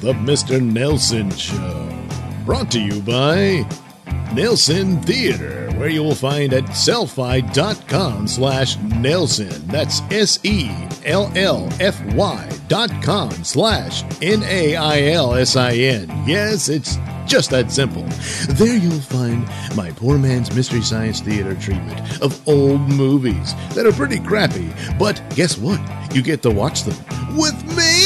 The Mr. Nailsin Show. Brought to you by Nailsin Theater, where you will find at sellfy.com slash Nailsin. That's S-E-L-L-F-Y dot com slash N-A-I-L-S-I-N. Yes, it's just that simple. There you'll find my poor man's Mystery Science Theater treatment of old movies that are pretty crappy, but guess what? You get to watch them with me!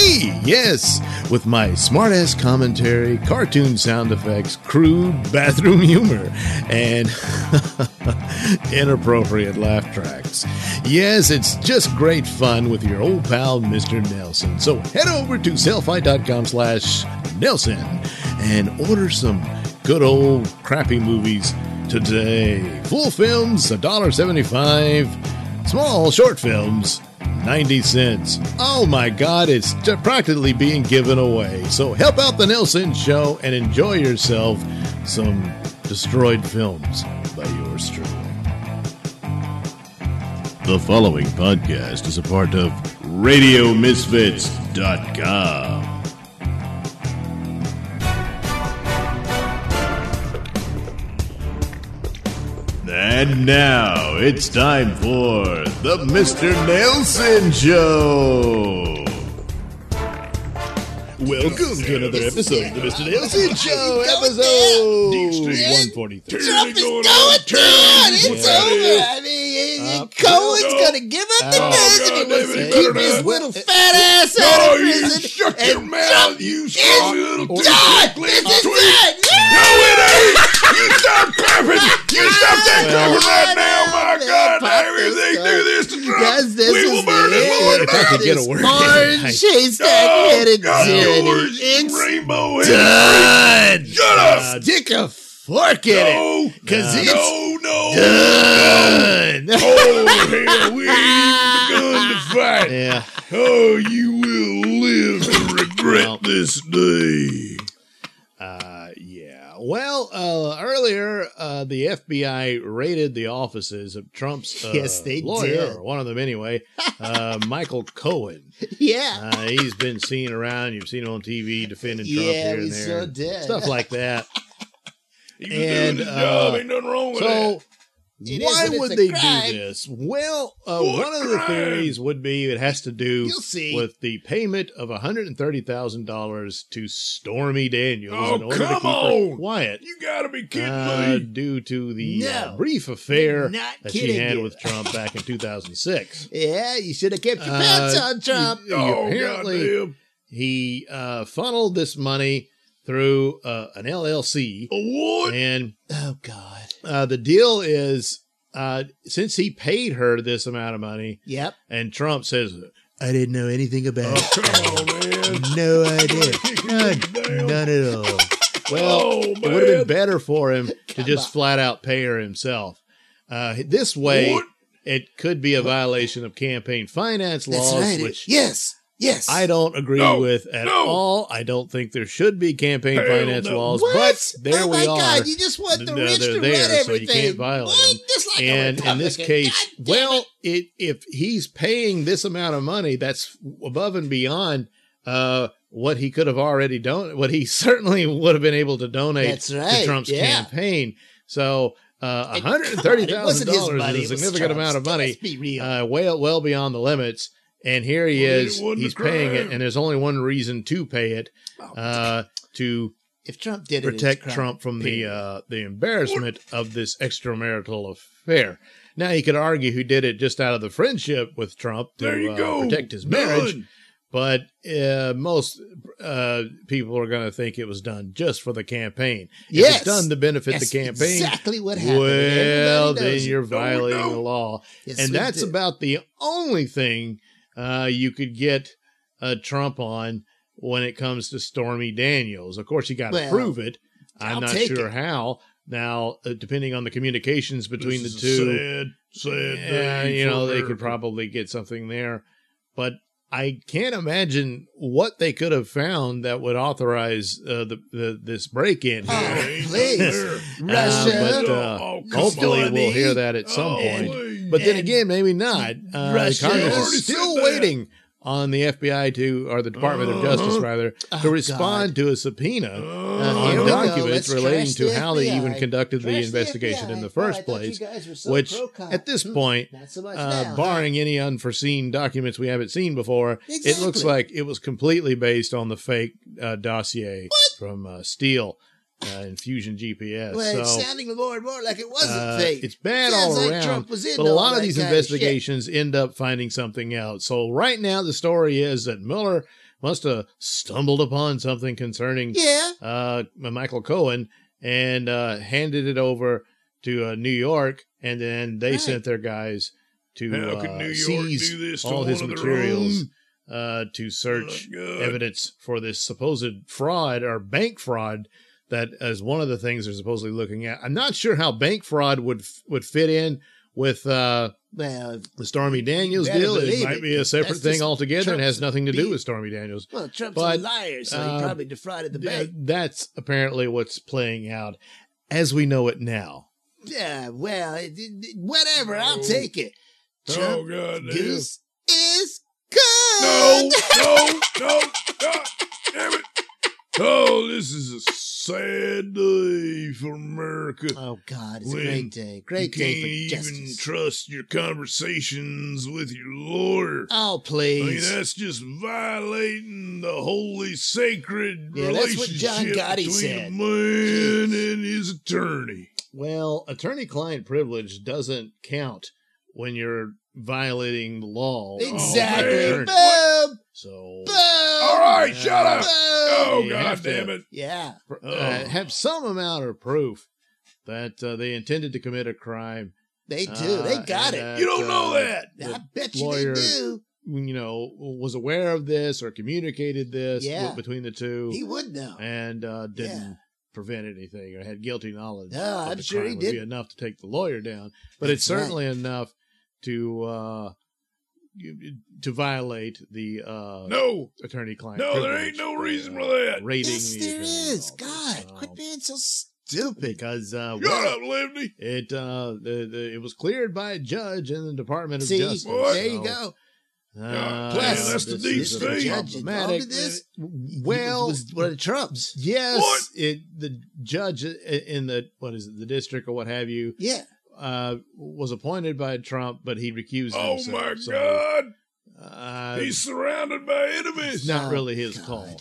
Yes, with my smartass commentary, cartoon sound effects, crude bathroom humor, and inappropriate laugh tracks. Yes, it's just great fun with your old pal, Mr. Nailsin. So head over to sellfy.com slash Nailsin and order some good old crappy movies today. Full films, $1.75. Small short films, 90 cents. Oh my god, it's practically being given away. So help out the Nailsin Show and enjoy yourself some destroyed films by yours truly. The following podcast is a part of RadioMisfits.com. And now it's time for the Mr. Nailsin Show. Welcome to another episode of the Mr. Nailsin Show, episode 143. Trump is going down. It's over. I mean, Uh, Cohen's gonna give up the Oh. God, He wants to keep his little fat ass out of prison. shut your and mouth, you strong little done. This is it. No, it ain't. You stop clapping. You stop that Well- clapping right now. My God, pop damn, this if they up. do this to Trump, Guys, this we is will burn the this end. If I could get a word. orange haystack Oh, headed God, tyranny. It's rainbow head. done. Shut up. Uh, Stick a fork in it. No, 'Cause no, it's no, no. done. Oh, hell, we ain't even begun to fight. Yeah. Oh, you will live to regret Well. this day. Uh, yeah. Well, uh, earlier, uh, the FBI raided the offices of Trump's uh, Yes, they lawyer, did. or one of them anyway, uh, Michael Cohen. Yeah. Uh, he's been seen around. You've seen him on TV defending Trump Yeah, here and there, sure did. stuff like that. He was And, doing his job. uh, Ain't nothing wrong with So, It why would they crime. do this? Well, uh, one of the theories would be it has to do with the payment of $130,000 to Stormy Daniels Oh, in order to keep her quiet. You gotta be kidding uh, me. due to the uh, brief affair that she had you. with Trump back in 2006. Yeah, you should have kept your Uh, pants on, Trump. oh, apparently- goddamn. He uh, funneled this money through uh, an LLC, A what? and Oh God. uh, the deal is uh, since he paid her this amount of money, Yep. and Trump says, "I didn't know anything about Oh, it." come on, man. No idea. None, none at all. Well, Oh, it would have been better for him to just flat out pay her himself. Uh, this way, What? it could be a violation of campaign finance That's laws, right. which yes. Yes. I don't agree No, with at no. all. I don't think there should be campaign Hell finance no. laws, What? but there oh we my are. God! You just want the rich they're to there, run so you can't violate What? them. Like and in this case, well, it. if he's paying this amount of money, that's above and beyond uh, what he could have already done. What he certainly would have been able to donate right, to Trump's yeah. campaign. So, uh, And one hundred come on, thirty it thousand wasn't his dollars is a significant amount of money. Let's be real. Uh, well, well beyond the limits. And here he Well, it is. wasn't He's paying it, and there's only one reason to pay it uh, to if Trump did it, protect crime, Trump from the uh, the embarrassment of this extramarital affair. Now you could argue who did it just out of the friendship with Trump to There you uh, go. protect his marriage, Done. but uh, most uh, people are going to think it was done just for the campaign. If Yes. it's done to benefit That's the campaign, exactly what happened. well, then you're violating don't. the law, Yes, and we that's do. about the only thing uh, you could get uh, Trump on when it comes to Stormy Daniels. Of course, you got to Well, prove it. I'm I'll not sure it. how. Now, uh, depending on the communications between This the two, Sad, sad yeah, you know, they could probably get something there. But I can't imagine what they could have found that would authorize uh, the, the this break in Oh, please. Uh, Russia. but uh, Oh, come hopefully on. we'll hear that at some Oh, point. please. But then again, maybe not. Uh, Congress is still waiting on the FBI to, or the Department of Justice rather, to Oh, respond to a subpoena Uh, here on we go. documents Let's relating trash to the how they even conducted the Trash the investigation in FBI. the Oh, I first thought place. guys were so which pro-cop. at this Hmm, point, not so much uh, now, huh? barring any unforeseen documents we haven't seen before, it looks Exactly. like it was completely based on the fake uh, dossier from uh, Steele uh, and Fusion GPS. Well, it's so sounding more and more like it wasn't uh, fake. it's bad Sounds all like around. Trump was into but a lot of these kind of investigations end up finding something out. So right now, the story is that Mueller must have stumbled upon something concerning Yeah. uh, Michael Cohen and uh, handed it over to uh, New York, and then they Right. sent their guys to uh, can New York seize do to all his materials uh, to search Oh, evidence for this supposed fraud or bank fraud. That is one of the things they're supposedly looking at. I'm not sure how bank fraud would would fit in with uh, Well, the Stormy Daniels deal. It might be a separate thing altogether and has nothing to do with Stormy Daniels. well, Trump's But, a liar, so uh, he probably defrauded the Th- bank. That's apparently what's playing out as we know it now. Yeah, well, it, whatever. I'll Oh. take it. Oh Trump god damn. goose is good. No, no, no, God damn it. Oh, this is a sad day for America. Oh God, it's a great day. Great you day can't for even justice. trust your conversations with your lawyer. oh please. I mean, that's just violating the holy, sacred Yeah, that's what John relationship Gotti between said. a man and his attorney. Well, attorney client privilege doesn't count when you're violating the law. Oh, exactly. man. Boom. So Boom. All right, Yeah. shut up. Boom. Oh, You god have to- damn it. Yeah. uh, Oh. have some amount of proof that uh, they intended to commit a crime. They do. Uh, they got it. that, You don't know uh, that. I the bet you lawyer, they do. You know, was aware of this or communicated this Yeah. between the two, He would know. and uh, didn't Yeah. prevent anything or had guilty knowledge. No, of I'm the sure he crime would be didn't. enough to take the lawyer down, but That's it's certainly enough to uh, you- to violate the uh, No, attorney-client. no, there ain't no uh, reason for that. Rating Yes, the there attorney is. office. God, So- quit being so stupid. because uh, Shut well, up, Livney. it uh, the, the, it was cleared by a judge in the Department of See, Justice. there you go. Uh, Plus, that's the this deep is state. Judge involved problematic. this? Well, It was one of the Trumps. yes, What? it the judge in the what is it, the district or what have you Yeah. Uh, was appointed by Trump, but he recused Oh himself. my so, God. Uh, He's surrounded by it's enemies. not Oh, really his God. call.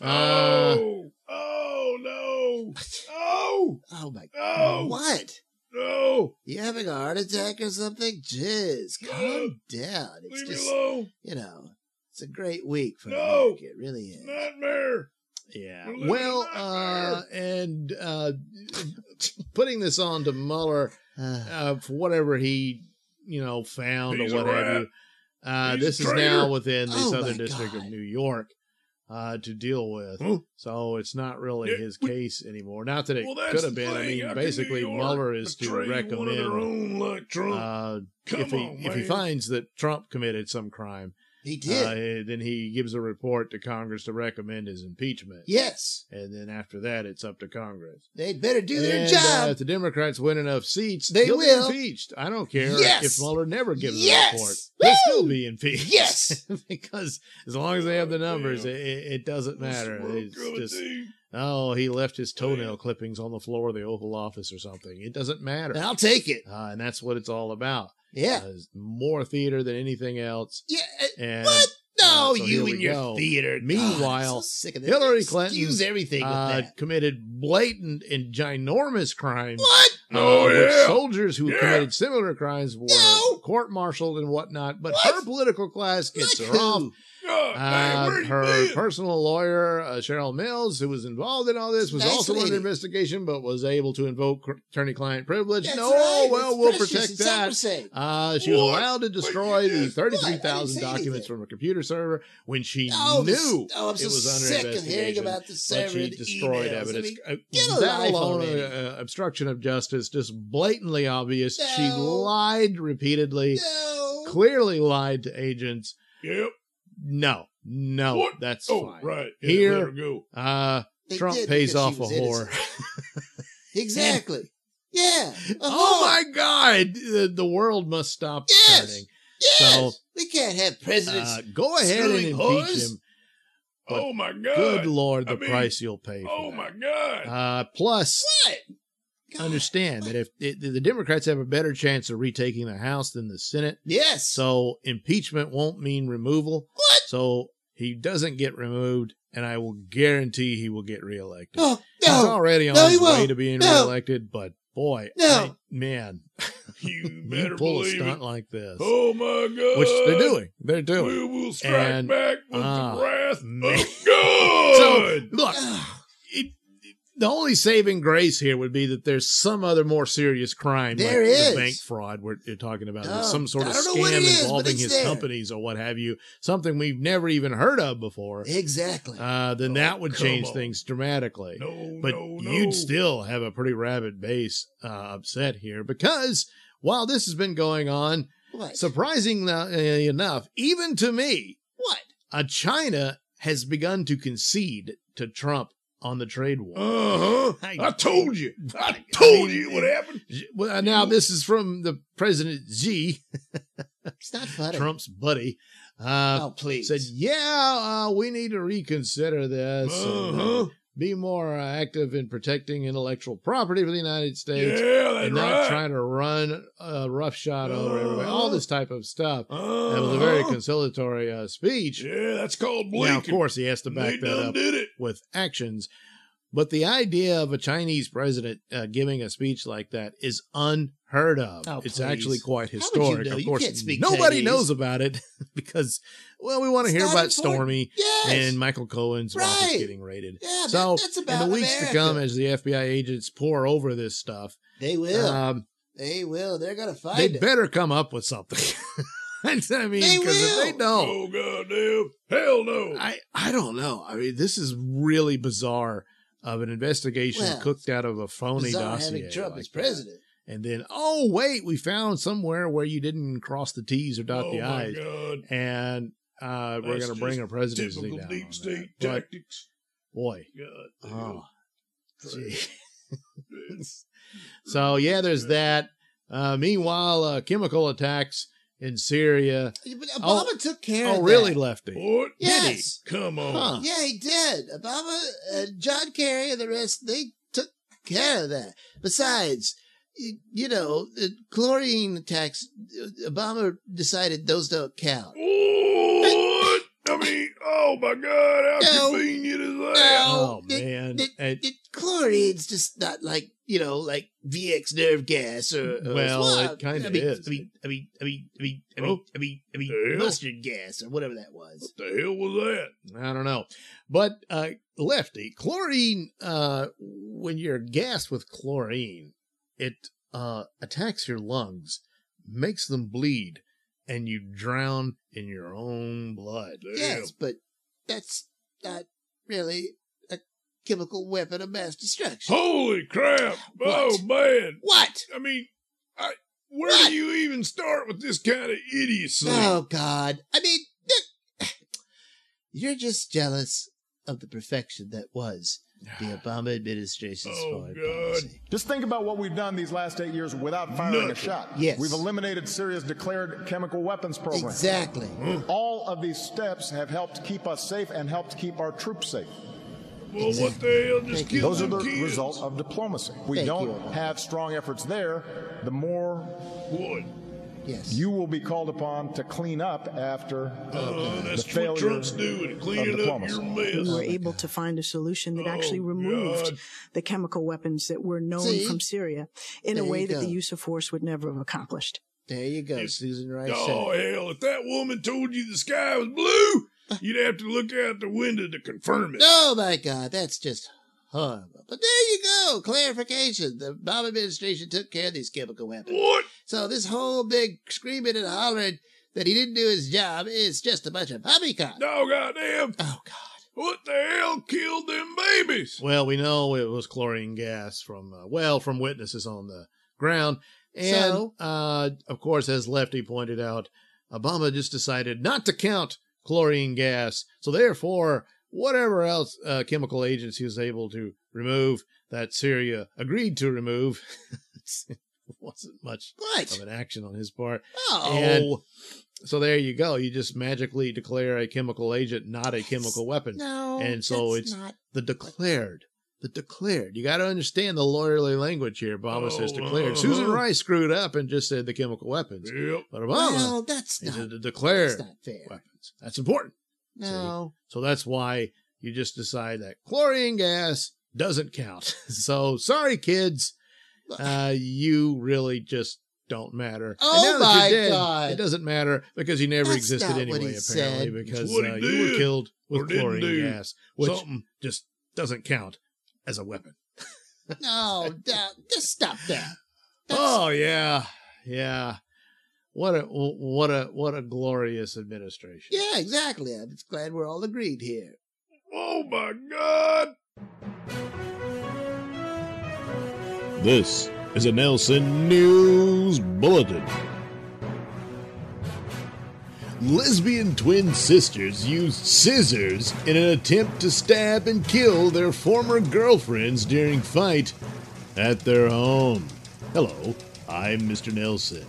Uh, oh, oh no. Oh, Oh my. no, What? no. You having a heart attack or something? Jeez, calm down. It's Leave me just alone. you know, it's a great week for No. America. It really is. Nightmare. Yeah. Well, uh, and uh, putting this on to Mueller Uh, uh, for whatever he, you know, found He's or a what have you. Uh, this is now within the Oh, Southern District God. of New York uh, to deal with. Huh? So it's not really Yeah, his we- case anymore. Not that it Well, could have been. I mean, How basically, New York Mueller is to betray recommend one of own like Trump. uh, Come if he on, if he finds that Trump committed some crime, he did. uh, then he gives a report to Congress to recommend his impeachment. yes, And then after that, it's up to Congress. they'd better do their job. Uh, if the Democrats win enough seats, They will. be impeached. I don't care Yes. if Mueller never gives Yes. a report. They'll Woo. still be impeached. Yes. because as long as they have the numbers, it, it doesn't matter. It's just oh, he left his toenail clippings on the floor of the Oval Office or something. It doesn't matter, I'll take it. uh, and that's what it's all about. Yeah. Uh, more theater than anything else. Yeah. uh, And What? No, uh, so you and your go. theater. Meanwhile, God, so sick of this. Hillary Clinton, Excuse everything with uh, that. committed blatant and ginormous crimes. What? Oh, uh, yeah. soldiers who Yeah. committed similar crimes were No. court-martialed and whatnot. But What? her political class gets Like her off. Who? God, Uh, where her been? personal lawyer, uh, Cheryl Mills, who was involved in all this, was Nice also lady. under investigation, but was able to invoke cr- attorney-client privilege. That's no, right. well, It's we'll precious. protect It's that. Uh, she was allowed to destroy the did? What? I didn't 33,000 documents from a computer server when she Oh, this- knew oh, I'm so it was under sick of hearing investigation, about the but server she destroyed emails. I evidence. mean, Uh, get a that alone, uh, obstruction of justice, just blatantly obvious. She lied repeatedly, no. clearly lied to agents. Yep. No, no, What? that's Oh, fine. right. Yeah, Here- go. Uh, They Trump pays off a was whore. exactly. Yeah. oh whore. my God, the, the world must stop Yes. turning. Yes. So we can't have presidents. uh, go ahead and screwing impeach whores? him. But oh my god! Good lord, the I mean, price you'll pay. For Oh that. my god! Uh, plus, what? God, understand that if it, the Democrats have a better chance of retaking the House than the Senate, Yes. so impeachment won't mean removal. what? So he doesn't get removed, and I will guarantee he will get reelected. No, He's already on No, his way to being No. reelected, but boy, No. I- man, you you better pull a believe stunt it. like this, Oh my god! which they're doing. They're doing. We will strike And, back with uh, the wrath man. of God. So look, Ugh. it, the only saving grace here would be that there's some other more serious crime, There like is. the bank fraud we're you're talking about, There's Oh, some sort of don't know what scam it is, but involving his there. companies or what have you, something we've never even heard of before. exactly. Uh, then Oh, that would change on. things dramatically. no, but no, no. you'd still have a pretty rabid base uh, upset here because while this has been going on, what? surprising uh, enough, even to me, what? uh, China has begun to concede to Trump on the trade war. Uh huh. I- I told you. I I told mean, you what happened. Well, now this is from the President Z. It's not funny. Trump's buddy. Uh, oh, please. said, "Yeah, uh, we need to reconsider this. and, uh, Uh-huh. Be more uh, active in protecting intellectual property for the United States." Yeah, and not right. trying to run a roughshod over everybody. All Uh-huh. this type of stuff. uh That was a very conciliatory uh, speech. Yeah, that's called Now, blinking. of course, he has to back that up with actions. But the idea of a Chinese president uh, giving a speech like that is unheard of. Oh, it's please. actually quite How would you historic. know? Of You course, can't speak nobody Chinese. knows about it because, well, we want to It's hear about important. Stormy yes. and Michael Cohen's office Right. getting raided. yeah, that- So, that's in the weeks America. to come, as the FBI agents pour over this stuff, they will. um, they will. They're gonna find they it. better come up with something. I mean, They because if they don't, Oh goddamn! Hell no! I I don't know. I mean, this is really bizarre of an investigation Well, cooked out of a phony dossier. having Trump like as that. president. And then, oh wait, we found somewhere where you didn't cross the T's or dot oh the my I's, god! and uh, we're going to bring just a presidency Typical down. deep on state that. But, tactics. boy, God oh, damn. gee. Yes. so yeah, there's that. Uh, meanwhile, uh, chemical attacks in Syria. Yeah, But Oh. Obama took care Oh, of really, that. Lefty? What? Yes. Come on. Huh. Yeah, he did. Obama, uh, John Kerry, and the rest, they took care of that. Besides, you, you know, the chlorine tax, uh, Obama decided those don't count. What? I mean, oh my God! How No. convenient is that? No. Oh man, it- And- It, chlorine's just not like, you know, like VX nerve gas or, or Well, swab. it kinda I mean, is. I mean, I mean, I mean, I mean, I Oh. mean, I mean, I mean, mustard gas or whatever that was. What the hell was that? I don't know. But uh lefty, chlorine uh when you're gassed with chlorine, it uh attacks your lungs, makes them bleed, and you drown in your own blood. Yes, but that's not really a chemical weapon of mass destruction. Holy crap! Oh man! What? I mean, I where What? do you even start with this kind of idiocy? Oh God! I mean, you're just jealous of the perfection that was the Obama administration's Oh, foreign God. policy. Just think about what we've done these last eight years without firing a shot. Yes. We've eliminated Syria's declared chemical weapons program. Exactly. All of these steps have helped keep us safe and helped keep our troops safe. well, what the hell? Just Thank kill you. Those are the kids. result of diplomacy. We Thank don't you. have strong efforts there. The more What? Yes. you will be called upon to clean up after Uh, that's the what failure Trump's doing, of cleaning up diplomacy. your we were able to find a solution that actually Oh, removed God. the chemical weapons that were known See? from Syria in There a way you that the use of force would never have accomplished. there you go, Susan Rice. Oh it. hell! If that woman told you the sky was blue, you'd have to look out the window to confirm it. Oh my God, that's just horrible. But there you go, clarification. The Obama administration took care of these chemical weapons. What? So this whole big screaming and hollering that he didn't do his job is just a bunch of poppycock. No goddamn! Oh God. What the hell killed them babies? Well, we know it was chlorine gas from uh, well from witnesses on the ground, and So? uh, of course, as Lefty pointed out, Obama just decided not to count chlorine gas. So therefore, whatever else uh, chemical agents he was able to remove that Syria agreed to remove wasn't much What? of an action on his part. Oh. And so there you go. You just magically declare a chemical agent not a chemical weapon. no. and so that's it's- not. The declared. The declared. You got to understand the lawyerly language here. Obama says Oh, declared. uh-huh. Susan Rice screwed up and just said the chemical weapons. Yep. But Obama Well, that's not. said the That's declared not fair. weapons. That's important. No. So that's why you just decide that chlorine gas doesn't count. so sorry, kids. Uh, you really just don't matter. Oh And now that my you're dead, God. It doesn't matter because you never That's existed not what anyway, he apparently, said. because what uh, you were killed with chlorine gas, which Something. just doesn't count as a weapon. No. that- just stop that. That's- Oh yeah, yeah. What a what a what a glorious administration. Yeah, exactly. I'm just glad we're all agreed here. Oh my God. This is a Nailsin News Bulletin. Lesbian twin sisters used scissors in an attempt to stab and kill their former girlfriends during fight at their home. Hello, I'm Mr. Nailsin.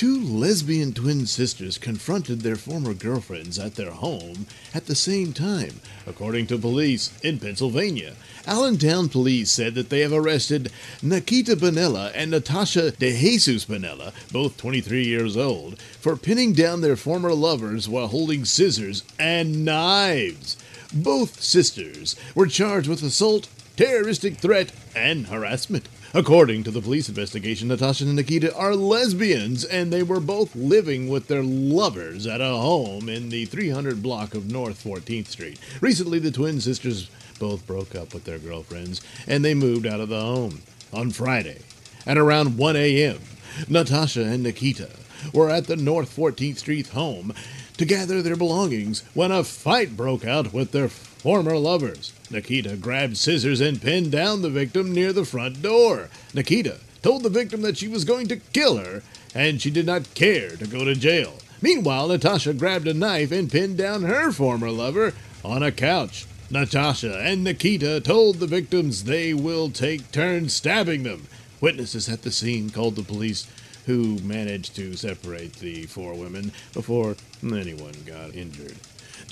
Two lesbian twin sisters confronted their former girlfriends at their home at the same time, according to police in Pennsylvania. Allentown police said that they have arrested Nikita Bonella and Natasha De Jesus Bonella, both 23 years old, for pinning down their former lovers while holding scissors and knives. Both sisters were charged with assault, terroristic threat, and harassment. According to the police investigation, Natasha and Nikita are lesbians, and they were both living with their lovers at a home in the 300 block of North 14th Street. Recently, the twin sisters both broke up with their girlfriends, and they moved out of the home on Friday. At around 1 a.m., Natasha and Nikita were at the North 14th Street home to gather their belongings when a fight broke out with their former lovers. Nikita grabbed scissors and pinned down the victim near the front door. Nikita told the victim that she was going to kill her and she did not care to go to jail. Meanwhile, Natasha grabbed a knife and pinned down her former lover on a couch. Natasha and Nikita told the victims they will take turns stabbing them. Witnesses at the scene called the police, who managed to separate the four women before anyone got injured.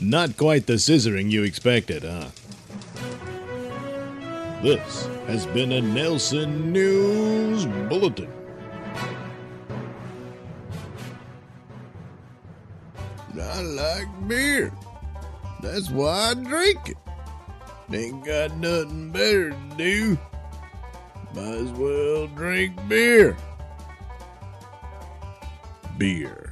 Not quite the scissoring you expected, huh? This has been a Nailsin News Bulletin. I like beer. That's why I drink it. Ain't got nothing better to do. Might as well drink beer. Beer.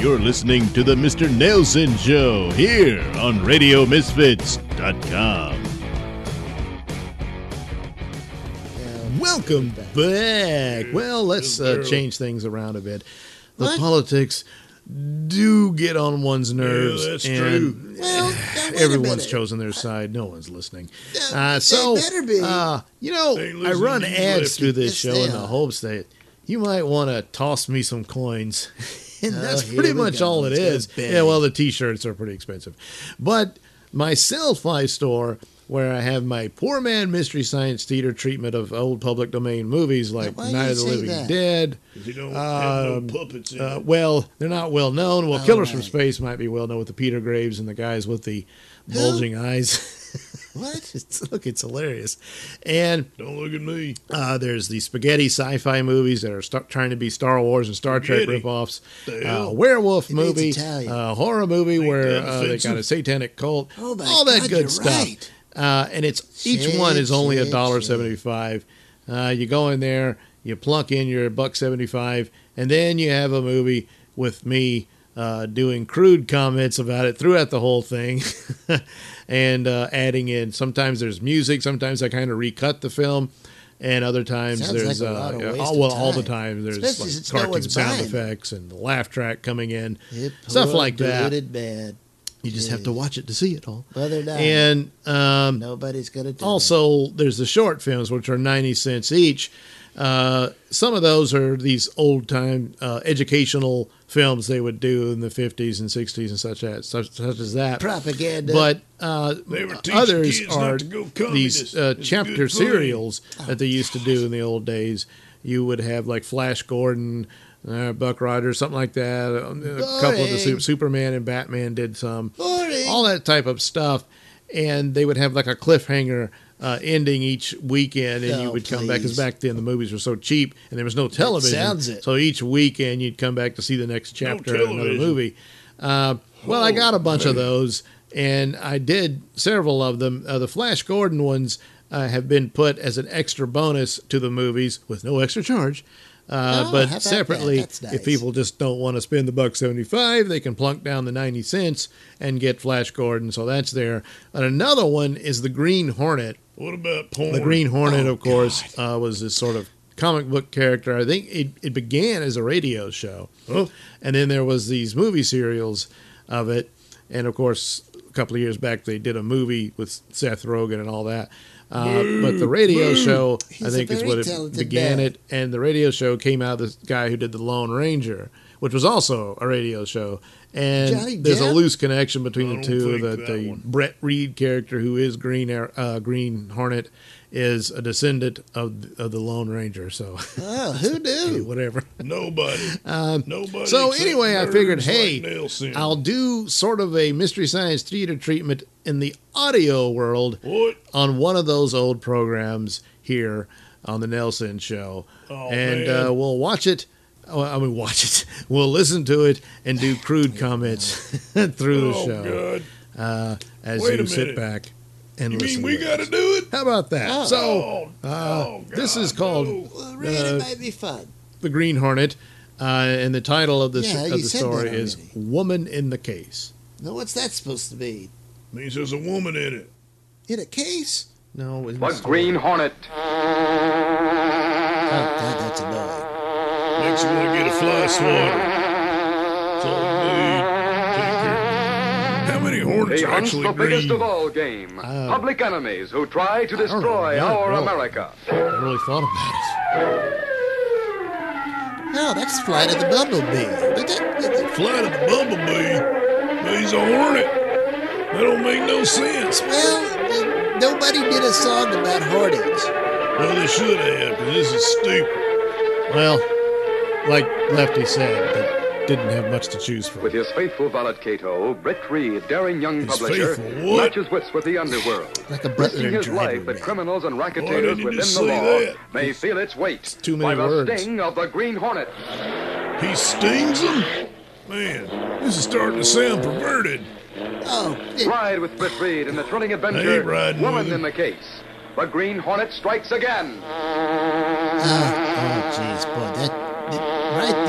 You're listening to the Mr. Nailsin Show here on RadioMisfits.com. Welcome back. Well, let's uh, change things around a bit. The What? politics do get on one's nerves. that's and true. Well, now, wait a Everyone's minute. chosen their side. No one's listening. Uh, they so, better be. Uh, you know, They ain't I listening run to you, ads Lefty. through this Yes, show they in the are. hopes that you might want to toss me some coins. and Oh, that's pretty much go. all it is. Yeah, well, the t shirts are pretty expensive. But my Sellfy store, where I have my poor man mystery science theater treatment of old public domain movies like Night of the Living that? Dead. You don't have Um, no Uh, well, they're not well known. Well, Killers from. Space might be well known with the Peter Graves and the guys with the bulging eyes. What? it's, look, it's hilarious. And Don't look at me. uh, there's the spaghetti sci-fi movies that are sta- trying to be Star Wars and Star Trek Spaghetti. ripoffs. The Uh, werewolf It movie, Italian. uh, horror movie where uh, they got a satanic cult, Oh all that God, good stuff. right. Uh, and it's each Shit, one is only a dollar seventy-five. Uh, you go in there, you plunk in your buck seventy-five, and then you have a movie with me uh, doing crude comments about it throughout the whole thing, and uh, adding in. Sometimes there's music. Sometimes I kind of recut the film. And other times Sounds there's like uh, lot of yeah, waste all, of well all the time. there's Especially like cartoon one's sound buying. effects and the laugh track coming in. Yep, Stuff like that. Man. You just have to watch it to see it all. Or And um, nobody's gonna do it. also, there's the short films, which are 90 cents each. Uh, some of those are these old time uh, educational films they would do in the 50s and 60s and such as such, such as that. Propaganda. But uh, They were others kids not are to go these uh, chapter good thing. serials that they used to do in the old days. You would have like Flash Gordon, uh, Buck Rogers, something like that. A couple of the Su- Superman and Batman did some Boring. all that type of stuff, and they would have like a cliffhanger uh, ending each weekend, and you Oh, would come back because back then the movies were so cheap and there was no television. sounds it. So each weekend you'd come back to see the next chapter of another television. movie. Uh, well, I Oh, got a bunch of those, and I did several of them. Uh, the Flash Gordon ones uh, have been put as an extra bonus to the movies with no extra charge. Uh, Oh, but separately, That's nice. if people just don't want to spend the buck seventy five, they can plunk down the ninety cents and get Flash Gordon. So that's there. And another one is the Green Hornet. What about porn? The Green Hornet, Oh, of course, uh, was this sort of comic book character. I think it, it began as a radio show, Oh. and then there was these movie serials of it. And of course, a couple of years back, they did a movie with Seth Rogen and all that. Uh, but the radio show, I He's a think, is what it began man. it. And the radio show came out of this guy who did the Lone Ranger, which was also a radio show. And Johnny there's a loose connection between the two. That that the one. Brett Reid character, who is Green Ar- uh, Green Hornet, is a descendant of of the Lone Ranger. So Oh, who knew? whatever. Nobody. Nobody. Um, So anyway, I figured, hey, like I'll do sort of a mystery science theater treatment in the audio world What? on one of those old programs here on the Nailsin Show, Oh, and man. uh, we'll watch it. I mean, watch it. We'll listen to it and do crude comments through the oh, show God. uh, as Wait a you sit back and listen. You listen. mean we got to do it? How about that? Oh. So Oh, uh, oh, this is called no. Well, read Uh, it might be fun. the Green Hornet, uh, and the title of the Yeah, of the story is "Woman in the Case." Now, what's that supposed to be? Means there's a woman in it. In a case? No, in The the. Green Hornet. Oh, God, that's annoying. Next, you want to get a fly swatter. That's all you need. Take care. How many hornets He are actually the biggest green? of all game. Uh, public enemies who try to don't know. destroy Yeah, our well. America. I really thought about it. Oh, that's Flight of the Bumblebee. But that, that- Flight of the bumblebee. But he's a hornet. That don't make no sense. well, nobody did a song about hornets. Well, they should have, because this is stupid. Well, like Lefty said, they didn't have much to choose from. With his faithful valet Kato, Britt Reid, daring young His publisher, matches wits with the underworld. Like a butler risking his life that criminals and racketeers didn't within the law that? may feel its weight too many by many the sting of the Green Hornet. He stings them? Man, this is starting to sound perverted. Oh, it, Ride with Britt Reid in the thrilling adventure riding Woman in the Case. The Green Hornet strikes again. oh, oh, jeez, boy, that,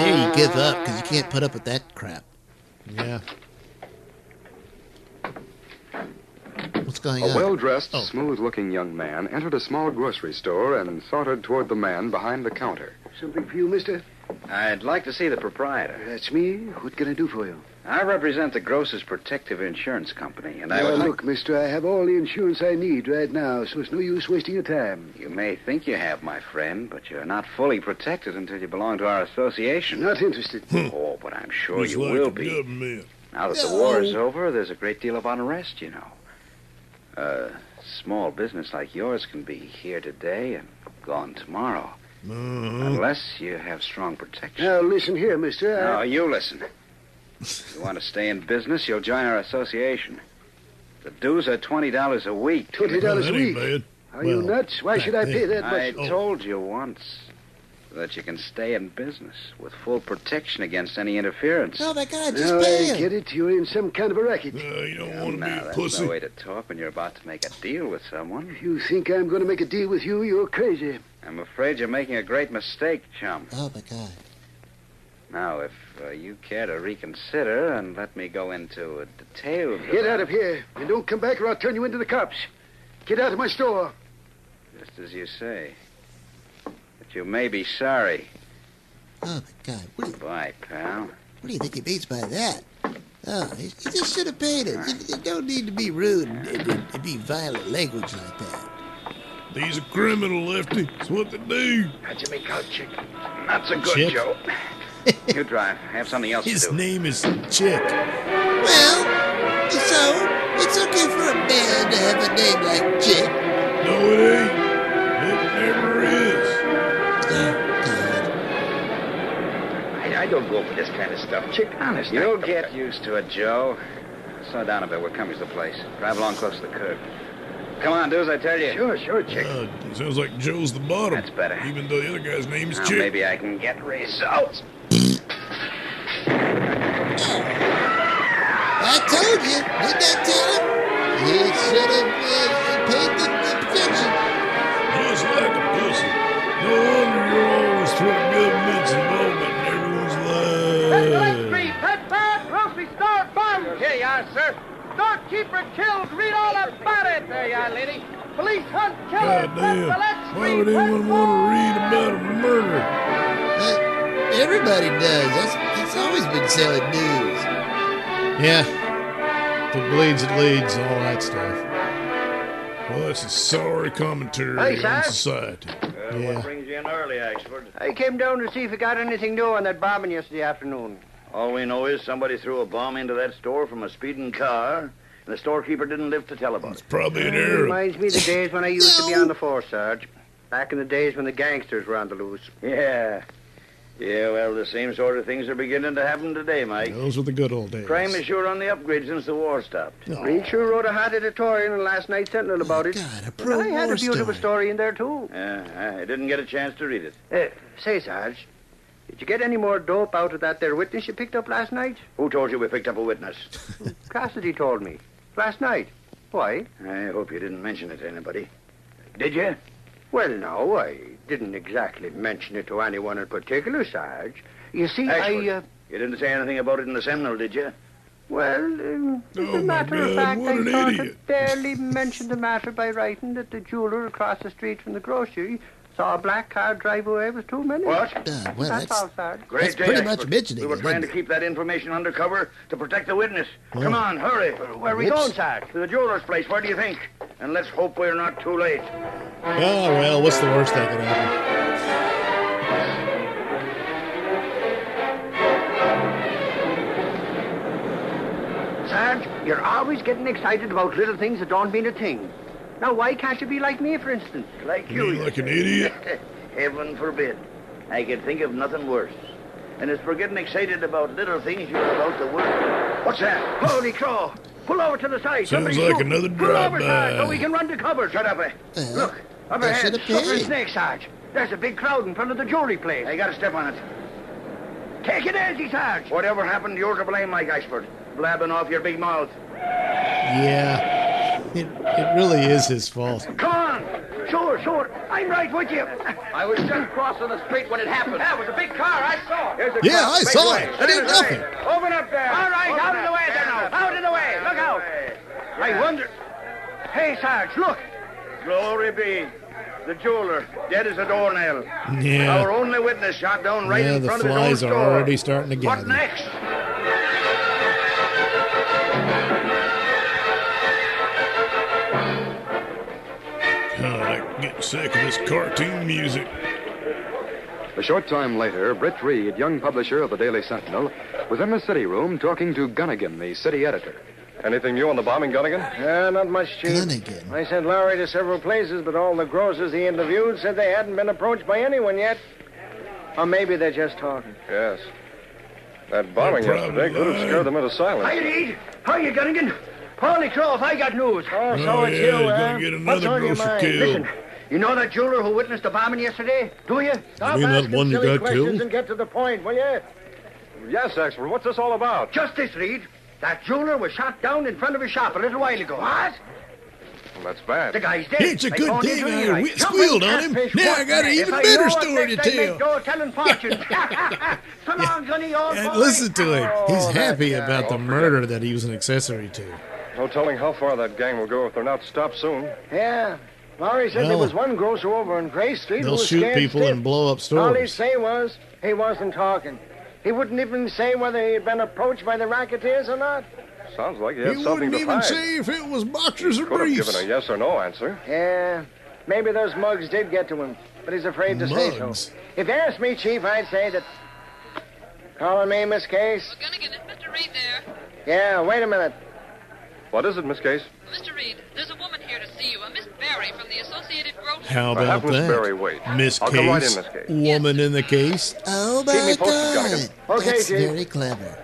that- there you give up because you can't put up with that crap. Yeah. What's going A on? A well-dressed, Oh. smooth-looking young man entered a small grocery store and sauntered toward the man behind the counter. Something for you, mister? I'd like to see the proprietor. That's me. What can I do for you? I represent the Grocers Protective Insurance Company, and I Well, would like... look, mister, I have all the insurance I need right now, so it's no use wasting your time. You may think you have, my friend, but you're not fully protected until you belong to our association. Not interested. Oh, but I'm sure It's you like will be. government. Now that the war is over, there's a great deal of unrest, you know. A small business like yours can be here today and gone tomorrow, Uh-huh. unless you have strong protection. Now, listen here, mister. I- you listen. If you want to stay in business, you'll join our association. The dues are $20 a week. Twenty Well, dollars a week. bad. Are you nuts? Why should I pay that I much? Oh. told you once that you can stay in business with full protection against any interference. Oh, that guy just Now pay I him. get it. You're in some kind of a racket. Uh, you don't Well, want to now, be a that's pussy. no way to talk when you're about to make a deal with someone. If you think I'm going to make a deal with you, you're crazy. I'm afraid you're making a great mistake, chum. Oh, my God. Now, if uh, you care to reconsider and let me go into uh, details. Get about- out of here and don't come back or I'll turn you into the cops. Get out of my store. Just as you say. But you may be sorry. Oh, my God. What do you, Bye, pal. what do you think he means by that? Oh, he, he just should have paid it. You, you don't need to be rude and, and, and be violent language like that. He's a criminal, Lefty. It's what they do. That's you make out, chick. Not so good, Chick? Joe. you drive. I have something else His to do. His name is Chick. Well, so it's okay for a man to have a name like Chick. No, it ain't. It never is. Oh, God. I, I don't go for this kind of stuff, chick. Honest. You'll get used to it, Joe. Slow down a bit. We're coming to the place. Drive along close to the curb. Come on, do as I tell you. Sure, sure, chick. Uh, sounds like Joe's the bottom. That's better. Even though the other guy's name is Now, Chick. maybe I can get results. I told you. Didn't I tell him? He should have uh, paid the, the pension. Just like a pussy. No wonder you're always for government's involvement in everyone's life. Pet Bad Grocery Store Bomb! Here you are, sir. Storekeeper killed. Read all about it. There you are, lady. Police hunt killer. God damn. Why would anyone want to read about a murder? Uh, everybody does. That's, that's always been selling news. Yeah. The it bleeds, it leads, all that stuff. Well, that's a sorry commentary Hey, on sir. society. Yeah. brings you in early, Axford? I came down to see if you got anything new on that bombing yesterday afternoon. All we know is somebody threw a bomb into that store from a speeding car, and the storekeeper didn't live to tell about it. It's probably an uh, It Arab. reminds me of the days when I used to be on the force, Sarge. Back in the days when the gangsters were on the loose. Yeah. Yeah, well, the same sort of things are beginning to happen today, Mike. Those were the good old days. Crime is sure on the upgrade since the war stopped. Oh, Reid sure wrote a hot editorial in last night's Sentinel about it. God, a But pro I had a war beautiful story. story in there, too. Yeah, I didn't get a chance to read it. Uh, say, Sarge, did you get any more dope out of that there witness you picked up last night? Who told you we picked up a witness? Cassidy told me. Last night. Why? I hope you didn't mention it to anybody. Did you? Well, no, I didn't exactly mention it to anyone in particular, Sarge. You see, Axford. I, uh, You didn't say anything about it in the Sentinel, did you? well, um, as Oh, a my matter of fact, I an sort idiot. of barely mentioned the matter by writing that the jeweler across the street from the grocery saw a black car drive away with two men. in it. What? Uh, well, That's, that's, all, Sarge. Great That's day, pretty much Axford. mentioning We were it, trying to keep that information undercover to protect the witness. Oh. Come on, hurry. Where are we Whoops. going, Sarge? To the jeweler's place. Where do you think? And let's hope we're not too late. Oh, well, what's the worst that could happen? Sarge, you're always getting excited about little things that don't mean a thing. Now, why can't you be like me, for instance? Like You you. mean like an idiot? Heaven forbid. I could think of nothing worse. And as for getting excited about little things, you're about the worst. What's that? Holy crow! Pull over to the side. Sounds Somebody's like shooting. another Pull over, drive-by. Sarge, so we can run to cover. Shut up, eh? Uh, Look, up I ahead, should have suffering snake, Sarge. There's a big crowd in front of the jewelry place. I got to step on it. Take it easy, Sarge. Whatever happened, you're to blame, Mike Axford. Blabbing off your big mouth. Yeah. It, it really is his fault. Come on! Sure, sure. I'm right with you. I was just crossing the street when it happened. That was a big car. I saw. Here's a Yeah. I saw way. it. I did nothing. Open up there. All right, Open out of the way there now. Out of the way. Look out. I wonder. Hey, Sarge, look. Glory be. The jeweler, dead as a doornail. Yeah. Our only witness shot down right Yeah, in front of his own flies are already starting to What gather. next? Getting sick of this cartoon music. A short time later, Britt Reid, young publisher of the Daily Sentinel, was in the city room talking to Gunnigan, the city editor. Anything new on the bombing, Gunnigan? Uh, not much, Chief. Gunnigan. I sent Lowry to several places, but all the grocers he interviewed said they hadn't been approached by anyone yet. Or maybe they're just talking. Yes. That bombing They're yesterday could have scared them into silence. Hi, Reid. How you, Gunnigan? Holy crow, if I got news. Oh, so Oh, it's yeah, you, he's huh? gonna get What's another on your grocer mind? killed. Listen, you know that jeweler who witnessed the bombing yesterday? Do you? Stop mean that asking one that silly got questions killed? and get to the point, will you? Yes, Axford. What's this all about? Just this, Reid. That jeweler was shot down in front of his shop a little while ago. What? Well, that's bad. The guy's dead. It's a They good phoned thing into I right? squealed on him. catfish, Now I got an even If I better know story to I make tell. dough telling fortunes. so long, Gunny, old And boy. listen to him. He's Oh, happy guy. about the oh, murder that he was an accessory to. No telling how far that gang will go if they're not stopped soon. Yeah. Lowry said there was one grocer over in Gray Street who They'll was shoot people stiff. and blow up stores. All he'd say was he wasn't talking. He wouldn't even say whether he'd been approached by the racketeers or not. Sounds like he He had something wouldn't even say if it was boxers or Could have briefs. given a yes or no answer. Yeah. Maybe those mugs did get to him, but he's afraid to say Mugs? so. If you asked me, Chief, I'd say that. Calling me, Miss Case? Gunnigan, is Mr. Reid there? Yeah, wait a minute. What is it, Miss Case? Mr. Reid, there's a woman here to see you, a Miss Barry from the Associated Grocers. How about that? Barry wait. Miss I'll Case, right in, Miss Case. woman in the case. Oh Keep me my God! Okay, That's Chief. very clever.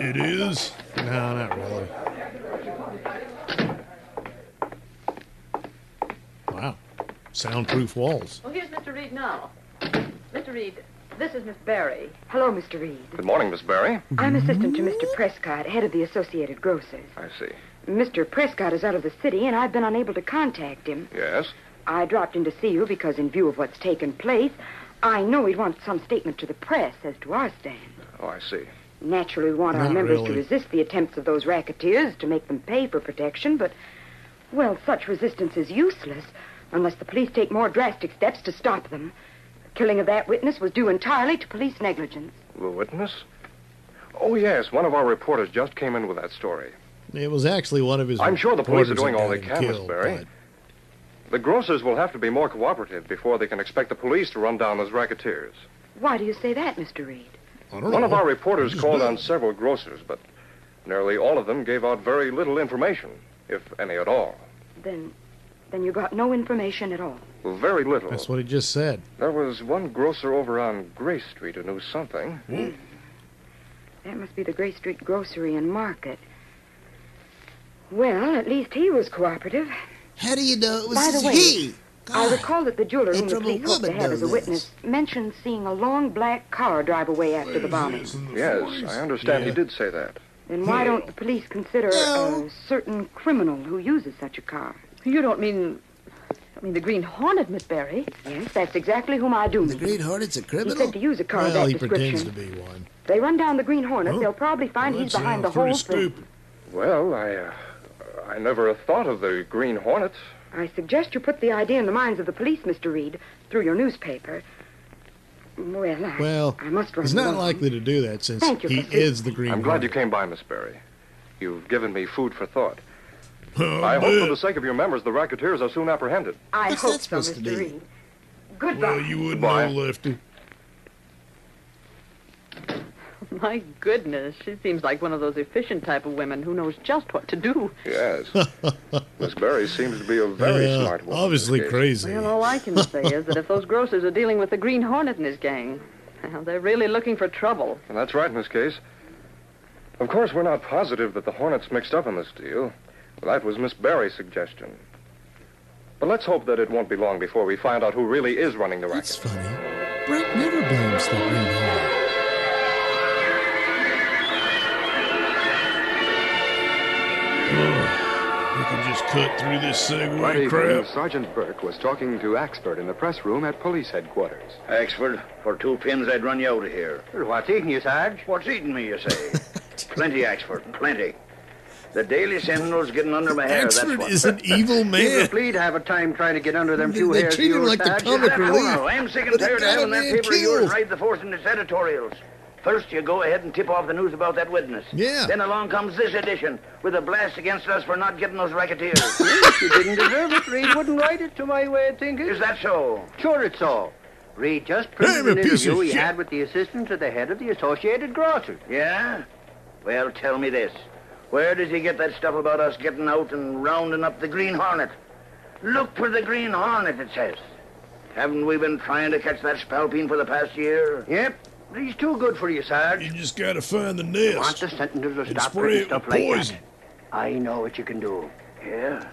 It is? No, not really. Wow. Soundproof walls. Well, here's Mr. Reid now. Mr. Reid, this is Miss Barry. Hello, Mr. Reid. Good morning, Miss Barry. I'm assistant to Mr. Prescott, head of the Associated Grocers. I see. Mr. Prescott is out of the city, and I've been unable to contact him. Yes? I dropped in to see you because, in view of what's taken place, I know he'd want some statement to the press as to our stand. Oh, I see. Naturally, we want our Not members to resist the attempts of those racketeers to make them pay for protection, but, well, such resistance is useless unless the police take more drastic steps to stop them. The killing of that witness was due entirely to police negligence. The witness? Oh, yes. One of our reporters just came in with that story. It was actually one of his. I'm sure the police are doing all they can, Miss Barry. but- The grocers will have to be more cooperative before they can expect the police to run down those racketeers. Why do you say that, Mr. Reid? I don't One of our reporters called on several grocers, but nearly all of them gave out very little information, if any at all. Then, then you got no information at all. Well, very little. That's what he just said. There was one grocer over on Grace Street who knew something. Hmm. That must be the Gray Street Grocery and Market. Well, at least he was cooperative. How do you know it was By the way, he? I recall that the jeweler whom the police hoped to have as a knows witness mentioned seeing a long black car drive away after the bombing. Yes, I understand he did say that. Then why don't the police consider a certain criminal who uses such a car? You don't mean. I mean, the Green Hornet, Miss Barry. Yes, that's exactly whom I do mean. The mean. Green Hornet's a He criminal? said to use a car of Well, that he pretends to be one. They run down the Green Hornet, Huh? they'll probably find Well, he's behind the whole thing. Well, I, uh, I never thought of the Green Hornets. I suggest you put the idea in the minds of the police, Mr. Reid, through your newspaper. Well, I, Well, I must run he's not along. likely to do that since you, he Mr. is the Green I'm glad you came by, Miss Barry. You've given me food for thought. Oh, I hope for the sake of your members, the racketeers are soon apprehended. I What's hope that so, Mr. be? Reid. Goodbye. Well, you wouldn't Goodbye. know, Lefty. My goodness, she seems like one of those efficient type of women who knows just what to do. Yes. Miss Barry seems to be a very Yeah, smart woman. obviously crazy. Well, all I can say is that if those grocers are dealing with the Green Hornet and his gang, well, they're really looking for trouble. And that's right, Miss Case. Of course, we're not positive that the Hornet's mixed up in this deal. Well, That was Miss Barry's suggestion. But let's hope that it won't be long before we find out who really is running the That's racket. funny. Britt never blames the Green Hornet. Just cut through this That Segway evening, crap. Sergeant Burke was talking to Axford in the press room at police headquarters. Axford, for two pins, I'd run you out of here. What's eating you, Sarge? What's eating me, you say? plenty, Axford, plenty. The Daily Sentinel's getting under my hair, that's Axford what. is an evil You'd man. please have a time trying to get under them They- few they hairs. treat of him like the comic relief. I'm sick and tired of got having a that man paper of yours killed. ride the force in its editorials. First, you go ahead and tip off the news about that witness. Yeah. Then along comes this edition with a blast against us for not getting those racketeers. If you didn't deserve it, Reid wouldn't write it to my way of thinking. Is that so? Sure it's so. Reid just Damn, printed an interview he shit. had with the assistant to the head of the Associated Grocers. Yeah? Well, tell me this. Where does he get that stuff about us getting out and rounding up the Green Hornet? Look for the Green Hornet, it says. Haven't we been trying to catch that spalpeen for the past year? Yep, but he's too good for you, Sarge. You just gotta find the Want nest. the Sentinel to stop it stuff like poison. that. I know what you can do. Yeah?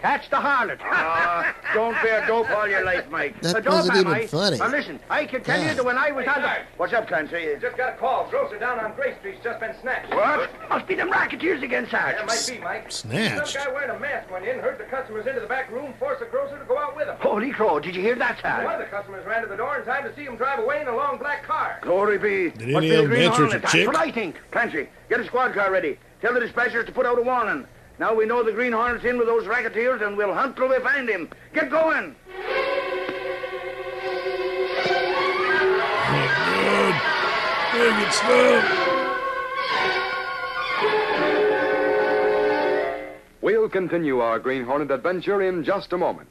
Catch the harlot. Ah, don't be a dope all your life, Mike. That Uh, dope, wasn't am even I? funny. Now listen, I can tell you that when I was on the... What's up, Clancy? Just got a call. Grocer down on Grace Street's just been snatched. What? Must be them racketeers again, Sarge. Yeah, might be, Mike. Snatched. Some guy wearing a mask went in, herd the customers into the back room, forced the grocer to go out with him. Holy crow, did you hear that, One of the customers ran to the door in time to see him drive away in a long black car. Glory be. Did Must any be of the them Green answer Hornet. to That's what I think. Clancy, get a squad car ready. Tell the dispatchers to put out a warning. Now we know the Green Hornet's in with those racketeers, and we'll hunt till we find him. Get going. Good. Dang it, stop. We'll We'll continue our Green Hornet adventure in just a moment.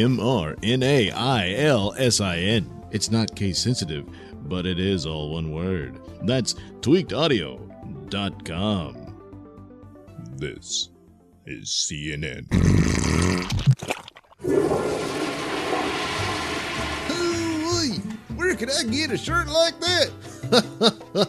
M R N A I L S I N. It's not case sensitive, but it is all one word. That's tweakedaudio.com. This is CNN. Ooh-wee, Where could I get a shirt like that?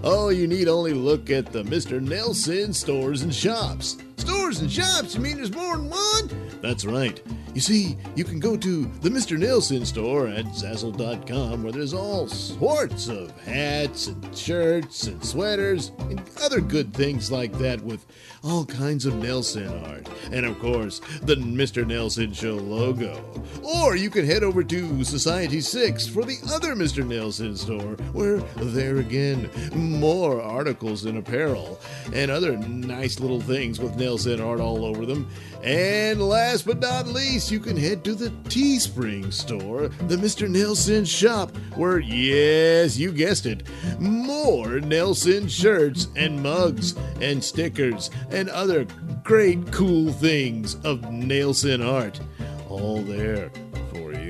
oh, you need only look at the Mr. Nailsin stores and shops. Stores and shops? You mean there's more than one? That's right. You see, you can go to the Mr. Nailsin store at Zazzle.com where there's all sorts of hats and shirts and sweaters and other good things like that with all kinds of Nailsin art. And of course, the Mr. Nailsin Show logo. Or you can head over to Society 6 for the other Mr. Nailsin store where there again, more articles and apparel and other nice little things with Nailsin art all over them. And last but not least, you can head to the Teespring store, the Mr. Nailsin shop, where, yes, you guessed it, more Nailsin shirts and mugs and stickers and other great cool things of Nailsin art. All there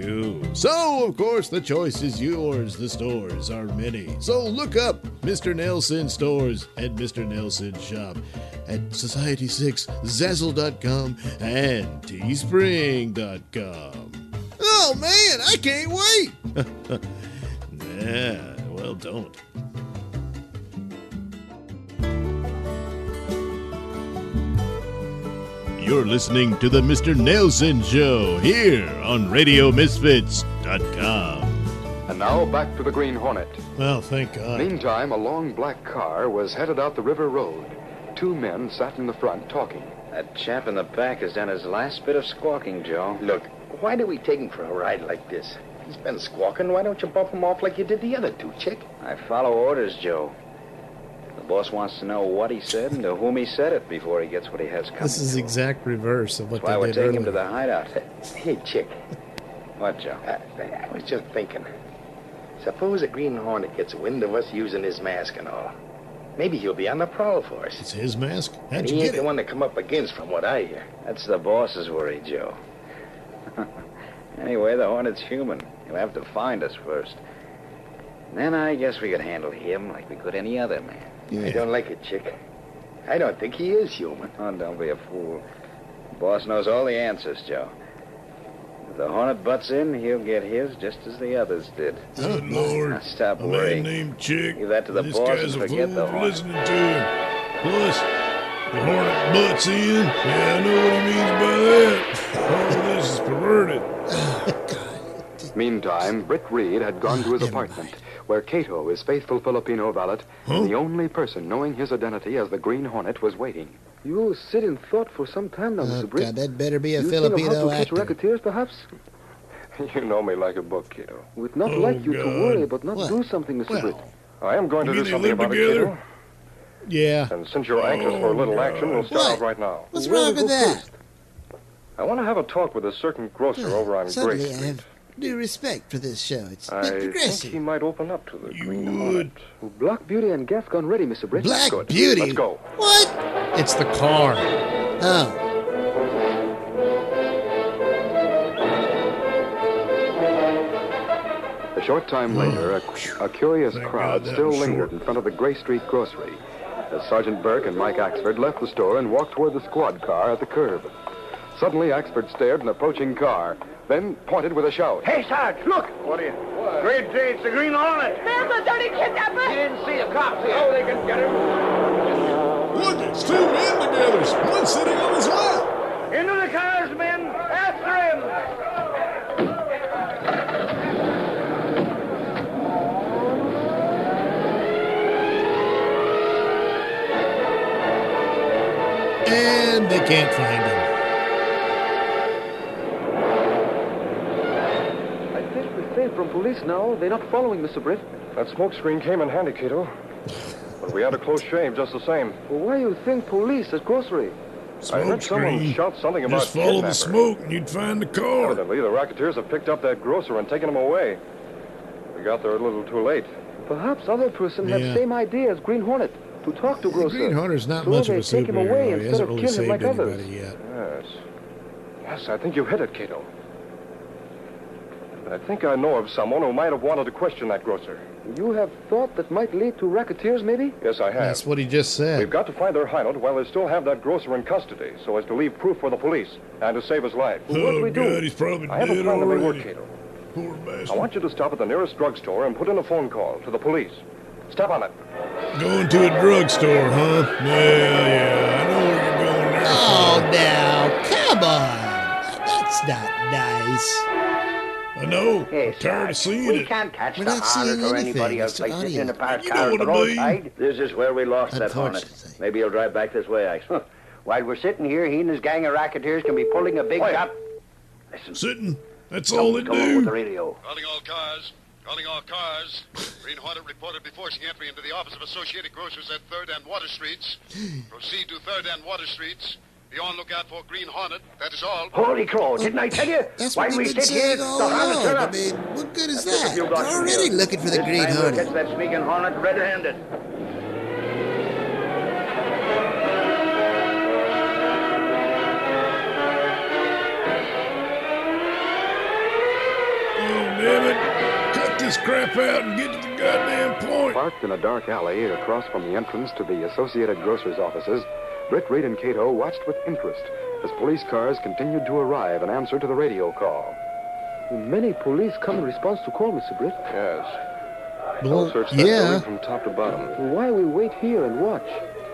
you. So, of course, the choice is yours. The stores are many. So look up Mr. Nailsin Stores and Mr. Nailsin Shop at Society 6, Zazzle.com, and Teespring.com. Oh man, I can't wait! yeah, well, don't. You're listening to the Mr. Nailsin Show here on RadioMisfits.com. And now back to the Green Hornet. Well, thank God. Meantime, a long black car was headed out the river road. Two men sat in the front talking. That chap in the back has done his last bit of squawking, Joe. Look, why do we take him for a ride like this? He's been squawking. Why don't you bump him off like you did the other two, chick? I follow orders, Joe. The boss wants to know what he said and to whom he said it before he gets what he has coming. This is to the him. exact reverse of what That's why they we're taking earlier. him to the hideout. Hey, chick. What, Joe? I, I was just thinking. Suppose a Green Hornet gets wind of us using his mask and all. Maybe he'll be on the prowl for us. It's his mask? How'd he you ain't get the it? one to come up against, from what I hear. That's the boss's worry, Joe. anyway, the Hornet's human. He'll have to find us first. Then I guess we could handle him like we could any other man. I don't like it, chick. I don't think he is human. Oh, don't be a fool. The boss knows all the answers, Joe. If the Hornet butts in, he'll get his just as the others did. Good Lord. Now stop A man worrying. named Chick. Leave that to the this boss guy's and a forget fool the Hornet. listening to him. Plus, the Hornet butts in. Yeah, I know what he means by that. All this is perverted. Meantime, Britt Reid had gone to his apartment, where Kato, his faithful Filipino valet, the only person knowing his identity as the Green Hornet, was waiting. You sit in thought for some time now, Oh, Mr. Britt. God, that better be a you think of how Filipino to catch actor. racketeers, perhaps? You know me like a book, Kato. We'd not Oh, like you to worry, but not What? do something, Mr. Britt. I am going to You do something about together? it, Kato. Yeah. And since you're anxious for a oh, little action, we'll start out right now. What's wrong with that? I want to have a talk with a certain grocer over on Gray Suddenly I Street. have new respect for this show. It's a I bit think he might open up to the Green Hornet. Black Beauty and gas gun ready, Mr. Britt. Black Good. Beauty? Let's go. What? It's the car. Oh. A short time later, a, a curious crowd that still was lingered in front of the Gray Street grocery as Sergeant Burke and Mike Axford left the store and walked toward the squad car at the curb. Suddenly, Axford stared at an approaching car, then pointed with a shout. Hey, Sarge, look! What are you? Great day, it's the Green Hornet! There's a dirty kidnapper! You didn't see the cops here. Oh, they can get him. Look, it's two men together. One sitting on his lap. Into the cars, men! After him! And they can't find him. Police now. They're not following, Mr. Britt. That smoke screen came in handy, Kato. But we had a close shave just the same. Well, why you think police at grocery? I heard someone screen. shout something about Just follow the smoke and you'd find the car. Evidently, the racketeers have picked up that grocer and taken him away. We got there a little too late. Perhaps other person Yeah. have same idea as Green Hornet to talk to grocer. Green Hunter's not so much of they a take him away superhero. He instead hasn't of really kill him saved like others. anybody yet. Yes. Yes, I think you hit it, Kato. I think I know of someone who might have wanted to question that grocer. You have thought that might lead to racketeers, maybe? Yes, I have. That's what he just said. We've got to find their hideout while they still have that grocer in custody, so as to leave proof for the police and to save his life. oh, God, he's probably I have a dead plan that may already. work, Kato. Poor bastard. I want you to stop at the nearest drugstore and put in a phone call to the police. Step on it. Going to a drugstore, huh? Yeah, yeah. I know where you're going there. Oh, now, come on. That's not nice. I know. Hey, I'm tired of seeing we it. can't catch We're the not seeing Hornet or anything. anybody It's else like sitting in a audio. parked You car know at the what I mean. roadside. This is where we lost that Hornet. Maybe he'll drive back this way, Axe. While we're sitting here, he and his gang of racketeers can be pulling a big Quiet. shot. Listen, Sitting. That's all they someone's coming with the do. radio. Calling all cars. Calling all cars. Green Hornet reported forcing entry into the office of Associated Grocers at 3rd and Water Streets. Proceed to 3rd and Water Streets. Be on lookout for Green Hornet. That is all. Holy crow, didn't I tell you? That's While what we we've been sit here, saying the all Hornet's along. I up. mean, what good is That's just a that? few blocks They're from already here. looking for the This Green time Hornet. We'll catch that sneaking Hornet red-handed. Oh, damn it. Cut this crap out and get to the goddamn point. Parked in a dark alley across from the entrance to the Associated Grocers offices, Britt, Reid, and Kato watched with interest as police cars continued to arrive in answer to the radio call. Many police come in response to call, Mr. Britt. Yes. Well, I'll search that yeah. building from top to bottom. Why we wait here and watch?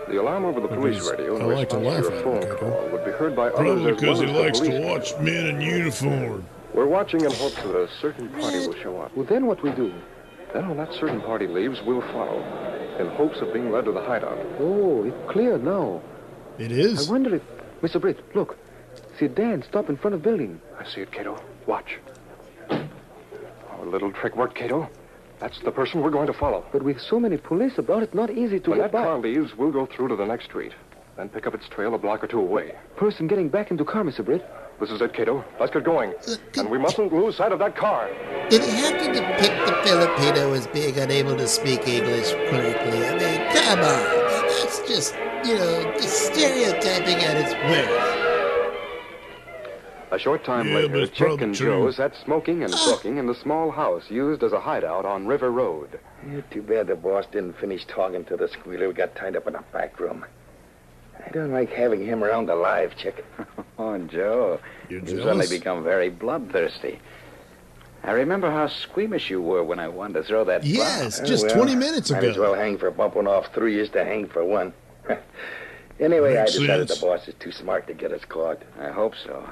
The alarm over the police Because radio in I like to laugh to your at him, phone Kato. call would be heard by Probably others because he likes to police. watch men in uniform. We're watching in hopes that a certain party will show up. Well, then what we do? Then when that certain party leaves, we'll follow, in hopes of being led to the hideout. Oh, it's clear now. It I wonder if... Mr. Britt, look. See Dan stop in front of building. I see it, Kato. Watch. Oh, Our little trick worked, Kato. That's the person we're going to follow. But with so many police about, it's not easy to When get that back. car leaves, we'll go through to the next street, then pick up its trail a block or two away. Person getting back into car, Mr. Britt. This is it, Kato. Let's get going. Uh, and we mustn't lose sight of that car. Did he have to depict the Filipino as being unable to speak English correctly? I mean, come on. That's just, you know, just stereotyping at its worst. A short time Yeah, later, it's Chick probably and true. Joe sat smoking and talking in the small house used as a hideout on River Road. Yeah, too bad the boss didn't finish talking to the squealer who got tied up in a back room. I don't like having him around alive, Chick. Oh, Joe, You're you've suddenly become very bloodthirsty. I remember how squeamish you were when I wanted to throw that Yes, bomb. just oh, well, 20 minutes ago. Might as well hang for bumping off three years to hang for one. anyway, Makes I decided sense. the boss is too smart to get us caught. I hope so.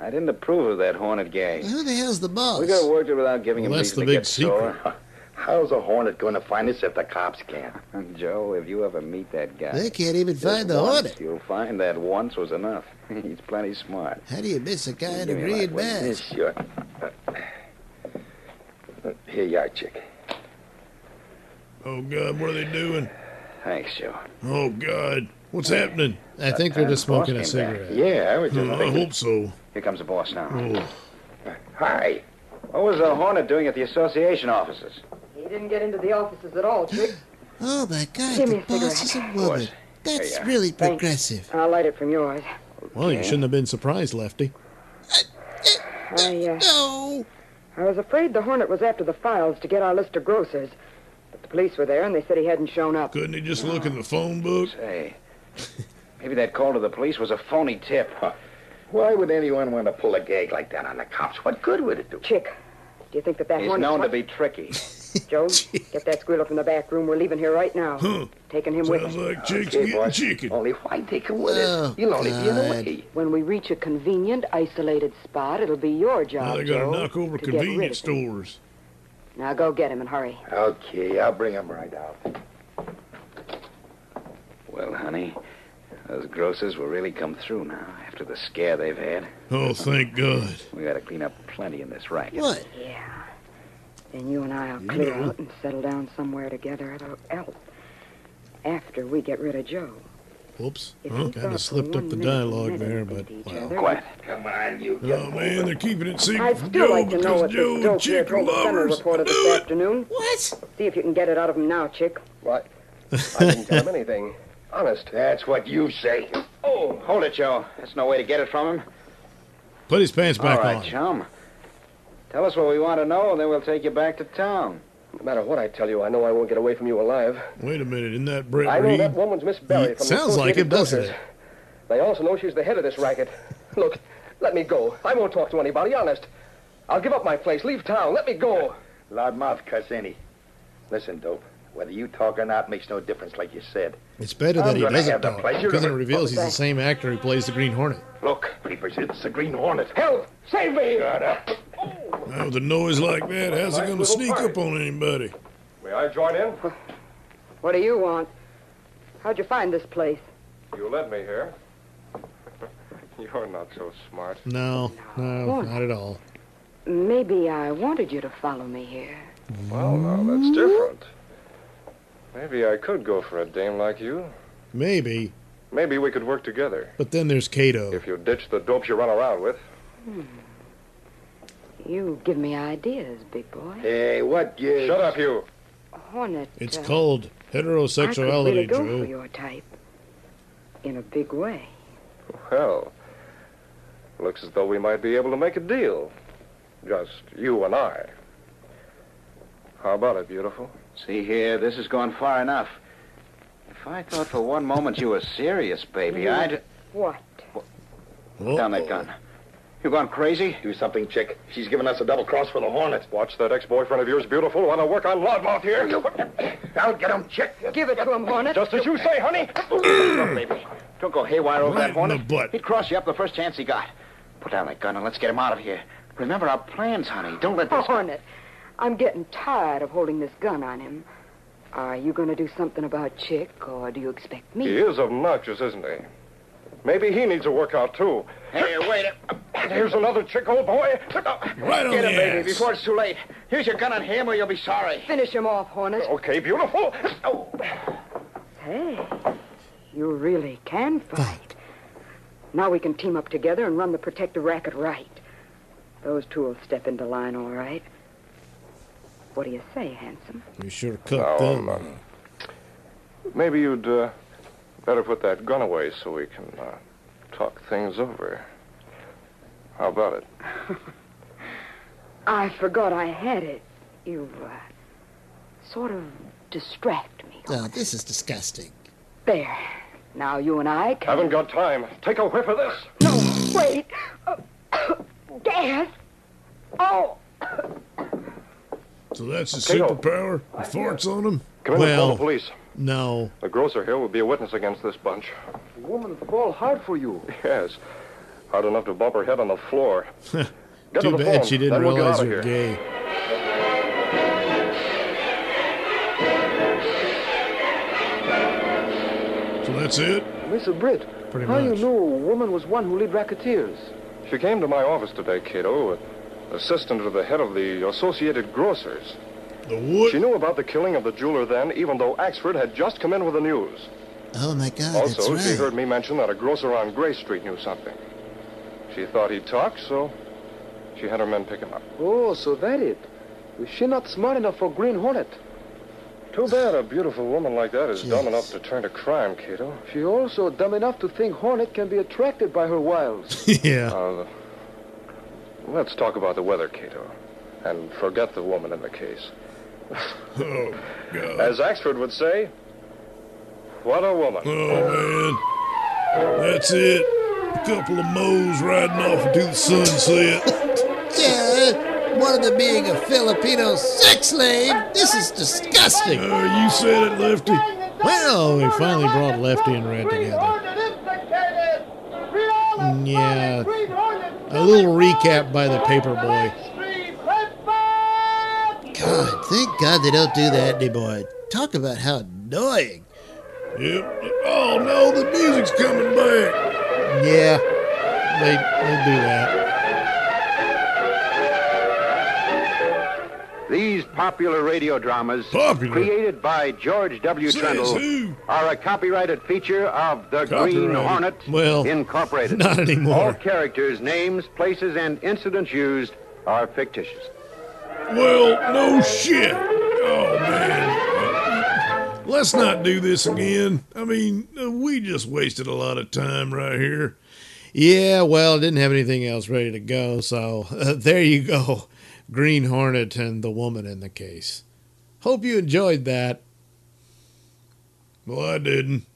I didn't approve of that Hornet gang. Who the hell's the boss? We got worked it without giving Well, him that's reason the to big get secret. sore. How's a hornet going to find us if the cops can't? Joe, if you ever meet that guy, They can't even find the once, Hornet. You'll find that once was enough. He's plenty smart. How do you miss a guy in a Give me green that one. Yeah, mask? sure. Here you are, Chick. Oh, God, what are they doing? Thanks, Joe. Oh, God. What's happening? I think they're just boss smoking a came back. cigarette. Yeah, I was just Oh, I hope so. Here comes the boss now. Oh, Hi. What was the Hornet doing at the association offices? He didn't get into the offices at all, Chick. Oh, my God, Give the me a boss is a cigarette. woman. That's There you uh, are. really Thanks. progressive. I'll light it from yours. Well, you shouldn't have been surprised, Lefty. I, uh, No. I was afraid the Hornet was after the files to get our list of grocers. But the police were there, and they said he hadn't shown up. couldn't he just look in the phone book? Say, maybe that call to the police was a phony tip. Why would anyone want to pull a gag like that on the cops? What good would it do? Chick, do you think that that He's Hornet... known to be tricky. Joe, get that squealer from the back room. We're leaving here right now. Huh. Taking him with Sounds us. like oh, Chick's Okay, getting boss. chicken. Only why take him with Oh, us? He'll only be in the way. When we reach a convenient, isolated spot, it'll be your job, Now they gotta Joe, knock over to get rid convenience of him. stores. Now go get him and hurry. Okay, I'll bring him right out. Well, honey, those grocers will really come through now after the scare they've had. Oh, thank God. We got to clean up plenty in this racket. What? Yeah. Then you and I'll clear out and settle down somewhere together else. After we get rid of Joe. Whoops. If kind of slipped up the dialogue there, but each well. Quiet. Come on, you. Oh, man, they're keeping it secret I'd from Joe like to know because what Joe this and dope here Chick are told the Sentinel lovers. reporter this afternoon. What? See if you can get it out of him now, Chick. What? I didn't tell him anything. Honest. That's what you say. Oh, hold it, Joe. That's no way to get it from him. Put his pants back on. All right, on. chum. Tell us what we want to know, and then we'll take you back to town. No matter what I tell you, I know I won't get away from you alive. Wait a minute, isn't that Brett I know Reed? that woman's Miss Barry It from sounds the like it, doesn't it? They also know she's the head of this racket. Look, let me go. I won't talk to anybody, honest. I'll give up my place, leave town. Let me go. Loudmouth cuss any. Listen, Dope. Whether you talk or not makes no difference, like you said. It's better I'm that he doesn't have the talk pleasure because it it. reveals he's the same actor who plays the Green Hornet. Look, Peepers, it's the Green Hornet. Help! Save me! Now, with a noise like that, how's it going to sneak up on anybody? May I join in? What do you want? How'd you find this place? You led me here. You're not so smart. No, no, What? not at all. Maybe I wanted you to follow me here. Well, now, that's different. Maybe I could go for a dame like you. Maybe, Maybe we could work together. but then there's Kato. If you ditch the dopes you run around with. Hmm. You give me ideas, big boy. Hey, what gives? Shut up, you. Hornet. It's uh, called I could heterosexuality, really go Joe. for your type. In a big way. Well, looks as though we might be able to make a deal. Just you and I. How about it, beautiful? See here, this has gone far enough. If I thought for one moment you were serious, baby, I'd... What? Oh. Down that gun. You gone crazy? Do something, chick. She's giving us a double cross for the Hornet. Watch that ex-boyfriend of yours, beautiful. Want to work on loudmouth here? I'll get him, chick. Give it to him, Hornet. Just as you say, honey. Look, baby. Don't go haywire over Right that hornet. in the butt. He'd cross you up the first chance he got. Put down that gun and let's get him out of here. Remember our plans, honey. Don't let this... Hornet, I'm getting tired of holding this gun on him. Are you going to do something about Chick, or do you expect me? He is obnoxious, isn't he? Maybe he needs a workout, too. Hey, wait. Here's another chick, old boy. Right on Get him, baby, ass. before it's too late. Here's your gun on him or you'll be sorry. Finish him off, Hornet. Okay, beautiful. Oh. Hey, you really can fight. Now we can team up together and run the protective racket right. Those two will step into line all right. What do you say, handsome? You sure cooked Now, them. um, maybe you'd uh, better put that gun away so we can uh, talk things over. How about it? I forgot I had it. You, uh, sort of distract me. Oh, this is disgusting. There. Now you and I can... Haven't got time. Take a whiff of this. No, wait. Uh, gas. Oh, So that's his Kato. superpower? He farts on him? Come in and call the Well, police. no. The grocer here will be a witness against this bunch. The woman fall hard for you. Yes. Hard enough to bump her head on the floor. Get to Too the bad phone, she didn't then we'll realize you of were gay. So that's it? Mr. Britt, Pretty how much. you know a woman was one who lead racketeers? She came to my office today, Kato, assistant to the head of the Associated Grocers. The what? She knew about the killing of the jeweler then, even though Axford had just come in with the news. Oh my God, also, that's she right. heard me mention that a grocer on Gray Street knew something. She thought he'd talk, so she had her men pick him up. Oh, so that it. Was she not smart enough for Green Hornet? Too bad a beautiful woman like that is dumb enough to turn to crime, Kato. She also dumb enough to think Hornet can be attracted by her wiles. yeah. Uh, let's talk about the weather, Kato, and forget the woman in the case. Oh, God. As Axford would say, what a woman. Oh, man. That's it. A couple of moles riding off into the sunset. Yeah, one of them being a Filipino sex slave. This is disgusting. Uh, you said it, Lefty. Well, we finally brought Lefty and Red together. Yeah. A little recap by the paperboy. God, thank God they don't do that anymore. Talk about how annoying. Yep. Oh, no, the music's coming back. Yeah. They, they do that. These popular radio dramas, created by George W. Says Trendle, who? are a copyrighted feature of the Green Hornet Well, Incorporated. not anymore. All characters, names, places, and incidents used are fictitious. Well, no shit. Oh, man. Let's not do this again. I mean, uh, we just wasted a lot of time right here. Yeah, well, didn't have anything else ready to go, so uh, there you go. Green Hornet and the woman in the case. Hope you enjoyed that. Well, I didn't.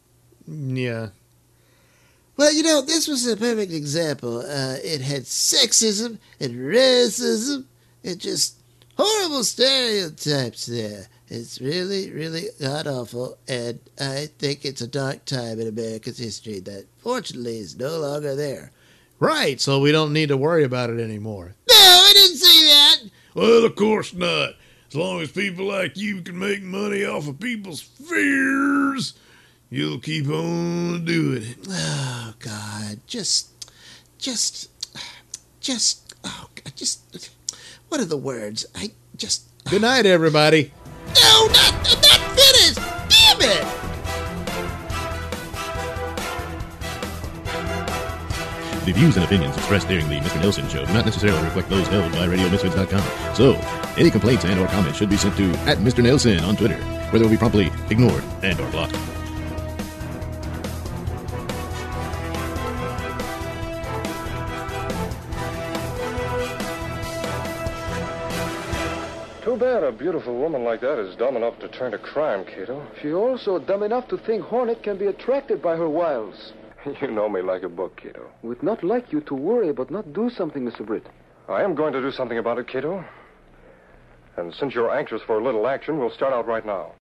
Yeah. Well, you know, this was a perfect example. Uh, it had sexism and racism and just horrible stereotypes there. It's really, really god awful, and I think it's a dark time in America's history that fortunately is no longer there. Right, so we don't need to worry about it anymore. No, I didn't say that. Well, of course not. As long as people like you can make money off of people's fears, you'll keep on doing it. Oh God, just, just, just, oh, God, just. What are the words? I just. Good night, everybody. No, not, not finished. Damn it! The views and opinions expressed during the Mr. Nailsin Show do not necessarily reflect those held by RadioMisfits.com. So, any complaints and or comments should be sent to at Mr. Nailsin on Twitter, where they will be promptly ignored and or blocked. Too bad a beautiful woman like that is dumb enough to turn to crime, Kato. She also dumb enough to think Hornet can be attracted by her wiles. You know me like a book, Kato. Would not like you to worry, but not do something, Mr. Britt. I am going to do something about it, Kato. And since you're anxious for a little action, we'll start out right now.